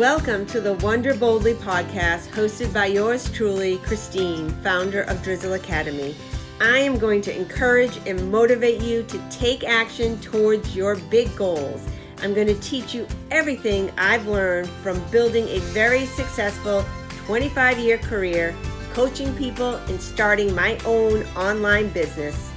Welcome to the Wonder Boldly podcast, hosted by yours truly, Christine, founder of Drizzle Academy. I am going to encourage and motivate you to take action towards your big goals. I'm going to teach you everything I've learned from building a very successful 25 year career, coaching people, and starting my own online business.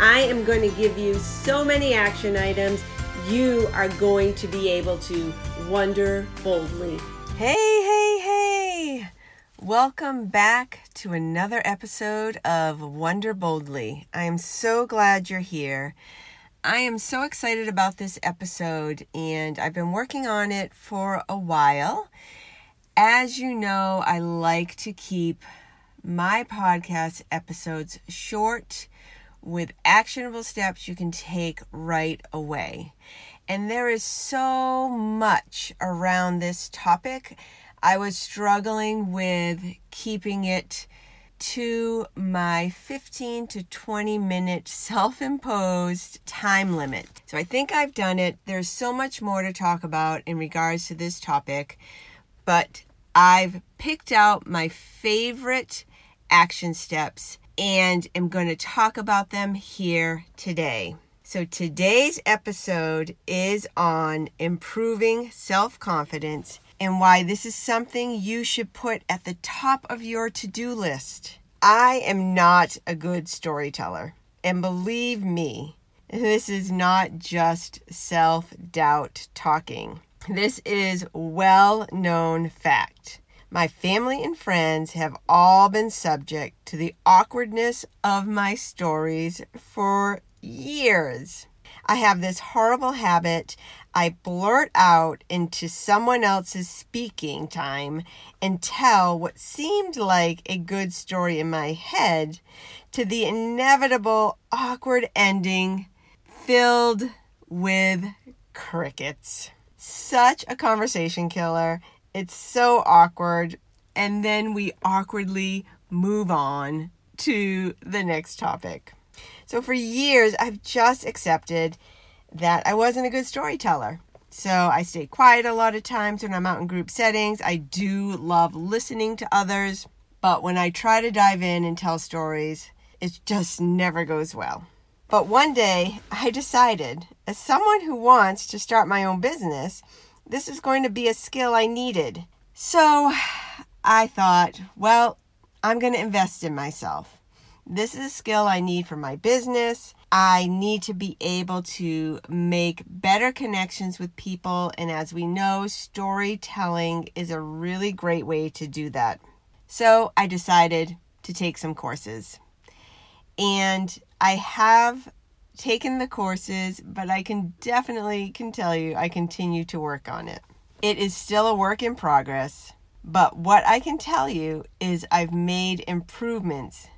I am going to give you so many action items you are going to be able to wonder boldly. Hey, hey, hey! Welcome back to another episode of Wonder Boldly. I am so glad you're here. I am so excited about this episode, and I've been working on it for a while. As you know, I like to keep my podcast episodes short with actionable steps you can take right away. And there is so much around this topic. I was struggling with keeping it to my 15 to 20 minute self imposed time limit. So I think I've done it. There's so much more to talk about in regards to this topic, but I've picked out my favorite action steps and am going to talk about them here today. So, today's episode is on improving self confidence and why this is something you should put at the top of your to do list. I am not a good storyteller, and believe me, this is not just self doubt talking. This is well known fact. My family and friends have all been subject to the awkwardness of my stories for years. I have this horrible habit. I blurt out into someone else's speaking time and tell what seemed like a good story in my head to the inevitable awkward ending filled with crickets. Such a conversation killer. It's so awkward. And then we awkwardly move on to the next topic. So for years, I've just accepted that I wasn't a good storyteller. So I stay quiet a lot of times when I'm out in group settings. I do love listening to others, but when I try to dive in and tell stories, it just never goes well. But one day, I decided, as someone who wants to start my own business, this is going to be a skill I needed. So I thought, well, I'm going to invest in myself. This is a skill I need for my business. I need to be able to make better connections with people. And as we know, storytelling is a really great way to do that. So I decided to take some courses. And I have taken the courses, but I can definitely can tell you I continue to work on it. It is still a work in progress, but what I can tell you is I've made improvements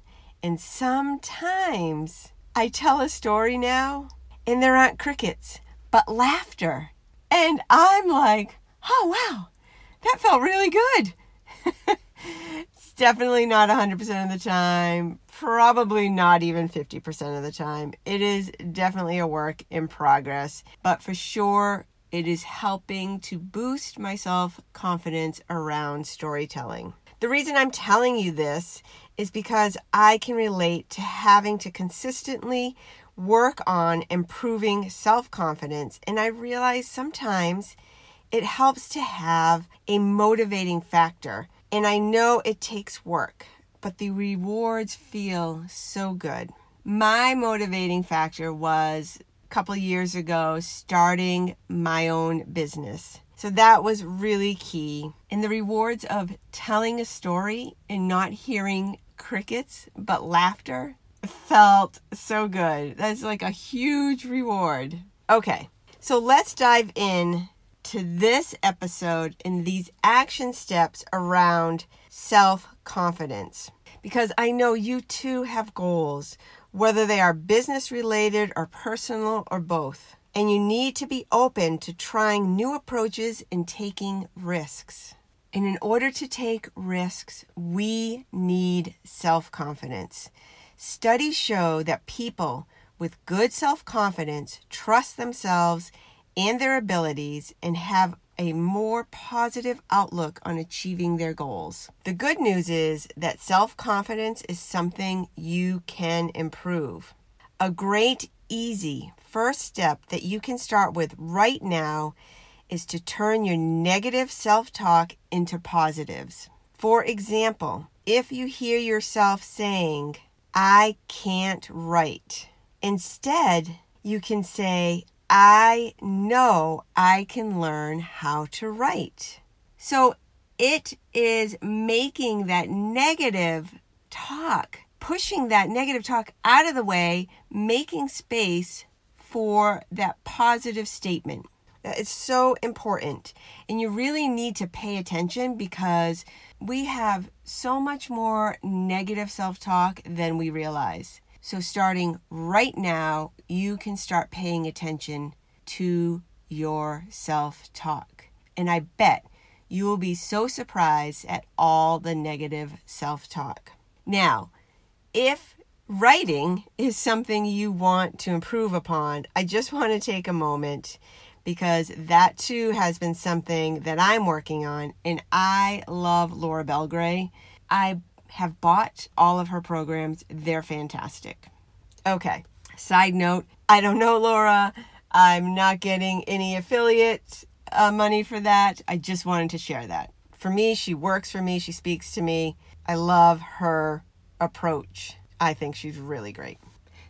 and sometimes I tell a story now and there aren't crickets, but laughter. And I'm like, oh, wow, that felt really good. definitely not 100% of the time, probably not even 50% of the time. It is definitely a work in progress, but for sure, it is helping to boost my self confidence around storytelling. The reason I'm telling you this is because I can relate to having to consistently work on improving self confidence. And I realize sometimes it helps to have a motivating factor. And I know it takes work, but the rewards feel so good. My motivating factor was a couple years ago starting my own business. So that was really key. And the rewards of telling a story and not hearing crickets, but laughter felt so good. That's like a huge reward. Okay, so let's dive in to this episode and these action steps around self confidence. Because I know you too have goals, whether they are business related or personal or both. And you need to be open to trying new approaches and taking risks. And in order to take risks, we need self confidence. Studies show that people with good self confidence trust themselves and their abilities and have a more positive outlook on achieving their goals. The good news is that self confidence is something you can improve. A great, easy first step that you can start with right now is to turn your negative self talk into positives. For example, if you hear yourself saying, I can't write, instead, you can say, I know I can learn how to write. So it is making that negative talk, pushing that negative talk out of the way, making space for that positive statement. It's so important. And you really need to pay attention because we have so much more negative self talk than we realize. So, starting right now, you can start paying attention to your self talk. And I bet you will be so surprised at all the negative self talk. Now, if writing is something you want to improve upon, I just want to take a moment because that too has been something that I'm working on. And I love Laura Belgray. I have bought all of her programs, they're fantastic. Okay, side note I don't know Laura. I'm not getting any affiliate uh, money for that. I just wanted to share that. For me, she works for me, she speaks to me. I love her approach. I think she's really great.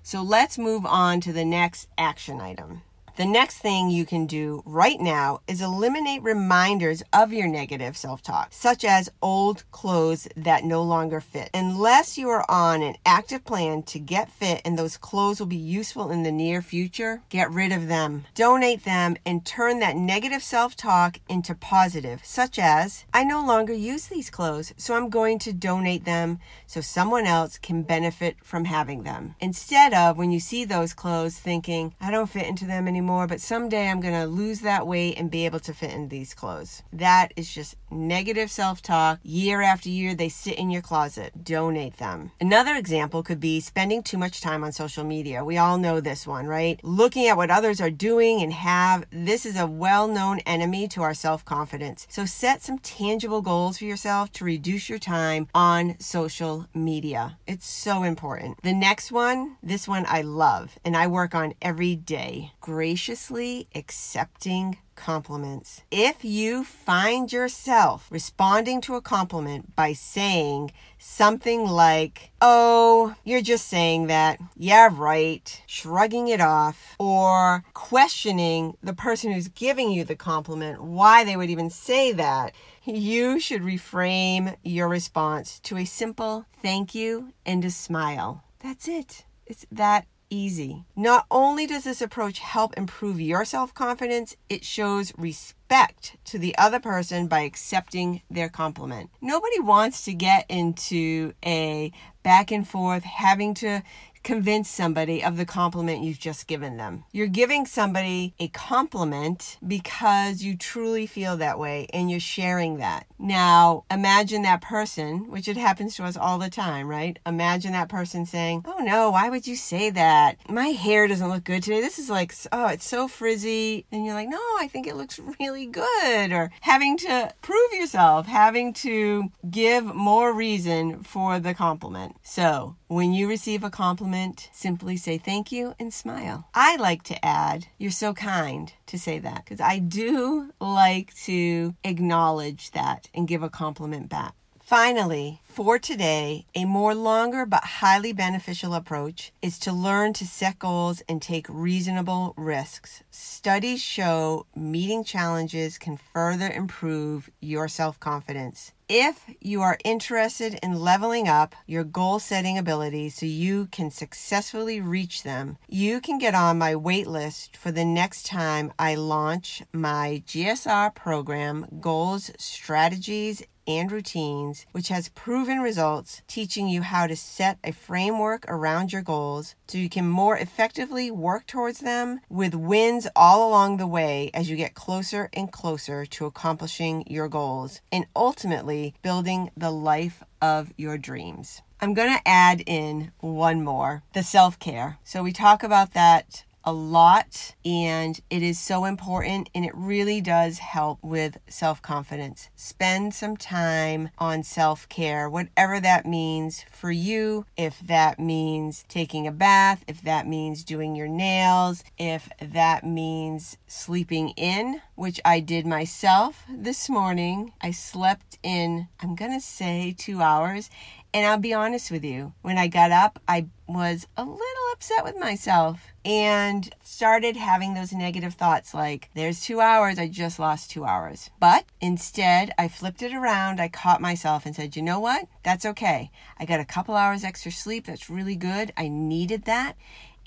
So let's move on to the next action item. The next thing you can do right now is eliminate reminders of your negative self talk, such as old clothes that no longer fit. Unless you are on an active plan to get fit and those clothes will be useful in the near future, get rid of them. Donate them and turn that negative self talk into positive, such as, I no longer use these clothes, so I'm going to donate them so someone else can benefit from having them. Instead of when you see those clothes thinking, I don't fit into them anymore anymore, but someday I'm going to lose that weight and be able to fit in these clothes. That is just negative self talk. Year after year, they sit in your closet. Donate them. Another example could be spending too much time on social media. We all know this one, right? Looking at what others are doing and have. This is a well known enemy to our self confidence. So set some tangible goals for yourself to reduce your time on social media. It's so important. The next one, this one I love and I work on every day. Gracious graciously accepting compliments. If you find yourself responding to a compliment by saying something like, Oh, you're just saying that, yeah, right, shrugging it off, or questioning the person who's giving you the compliment why they would even say that, you should reframe your response to a simple thank you and a smile. That's it. It's that easy. Not only does this approach help improve your self confidence, it shows respect to the other person by accepting their compliment. Nobody wants to get into a back and forth, having to convince somebody of the compliment you've just given them. You're giving somebody a compliment because you truly feel that way and you're sharing that. Now, imagine that person, which it happens to us all the time, right? Imagine that person saying, Oh no, why would you say that? My hair doesn't look good today. This is like, oh, it's so frizzy. And you're like, No, I think it looks really good. Or having to prove yourself, having to give more reason for the compliment. So, when you receive a compliment, simply say thank you and smile. I like to add, you're so kind to say that because I do like to acknowledge that and give a compliment back. Finally, for today, a more longer but highly beneficial approach is to learn to set goals and take reasonable risks. Studies show meeting challenges can further improve your self confidence. If you are interested in leveling up your goal setting abilities so you can successfully reach them, you can get on my wait list for the next time I launch my GSR program, Goals, Strategies, and routines, which has proven results teaching you how to set a framework around your goals so you can more effectively work towards them with wins all along the way as you get closer and closer to accomplishing your goals and ultimately building the life of your dreams. I'm going to add in one more the self care. So, we talk about that a lot and it is so important and it really does help with self confidence. Spend some time on self care, whatever that means for you. If that means taking a bath, if that means doing your nails, if that means sleeping in, which I did myself this morning. I slept in, I'm to say two hours. And I'll be honest with you, when I got up, I was a little upset with myself and started having those negative thoughts like, there's two hours, I just lost two hours. But instead, I flipped it around, I caught myself and said, you know what? That's okay. I got a couple hours extra sleep. That's really good. I needed that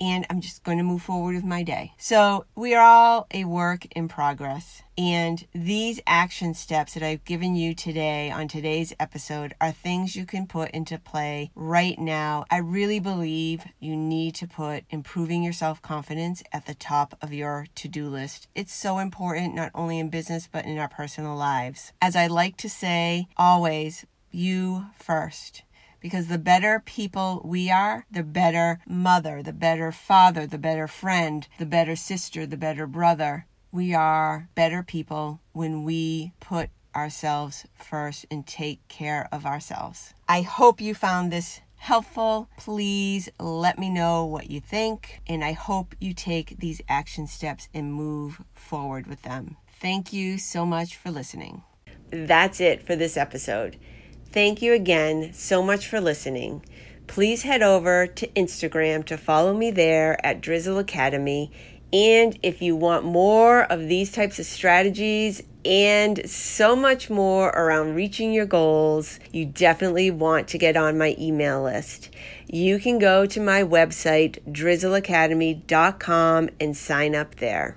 and I'm just going to move forward with my day. So, we are all a work in progress. And these action steps that I've given you today on today's episode are things you can put into play right now. I really believe you need to put improving your self confidence at the top of your to do list. It's so important, not only in business, but in our personal lives. As I like to say always, you first because the better people we are, the better mother, the better father, the better friend, the better sister, the better brother. We are better people when we put ourselves first and take care of ourselves. I hope you found this helpful. Please let me know what you think, and I hope you take these action steps and move forward with them. Thank you so much for listening. That's it for this episode. Thank you again so much for listening. Please head over to Instagram to follow me there at Drizzle Academy. And if you want more of these types of strategies and so much more around reaching your goals, you definitely want to get on my email list. You can go to my website, drizzleacademy.com, and sign up there.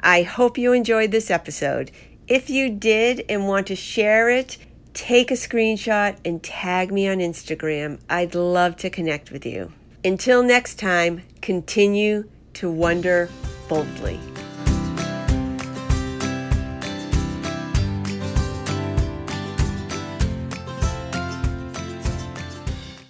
I hope you enjoyed this episode. If you did and want to share it, take a screenshot and tag me on Instagram. I'd love to connect with you. Until next time, continue to wonder boldly.